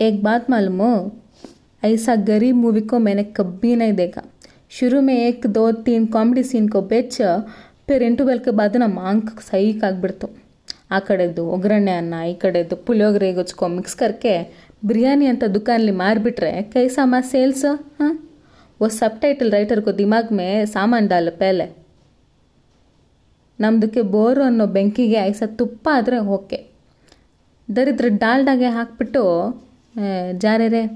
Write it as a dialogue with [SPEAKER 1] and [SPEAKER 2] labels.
[SPEAKER 1] एक बात मालूम हो ऐसा गरीब मूवी को मैंने कभी नहीं देखा शुरू में एक दो तीन कॉमेडी सीन को बेच फिर इंटरवल के बाद ನಮ್ಮ ಆಂಕ್ ಸೈಕ್ ಆಗ್ಬಿಡ್ತು ಆ ಕಡೆದು ಒಗ್ಗರಣೆ ಅನ್ನ ಈ ಕಡೆದು ಪುಳಿಯೋಗರೆ ಗೊಚ್ಕೊ ಮಿಕ್ಸ್ ಕರ್ಕೆ ಬಿರಿಯಾನಿ ಅಂತ ದುಕಾನಲ್ಲಿ ಮಾರಿಬಿಟ್ರೆ ಕೈಸಾ ಮಾ ಸೇಲ್ಸ್ ಹಾಂ वो सब टाइटल राइटर को दिमाग में सामान डाल पहले ನಮ್ದಕ್ಕೆ ಬೋರು ಅನ್ನೋ ಬೆಂಕಿಗೆ ಐಸ ತುಪ್ಪ ಆದರೆ ಓಕೆ ದರಿದ್ರ ಡಾಲ್ಡಾಗೆ ಹಾಕ್ಬಿಟ್ಟು जा रहे रहे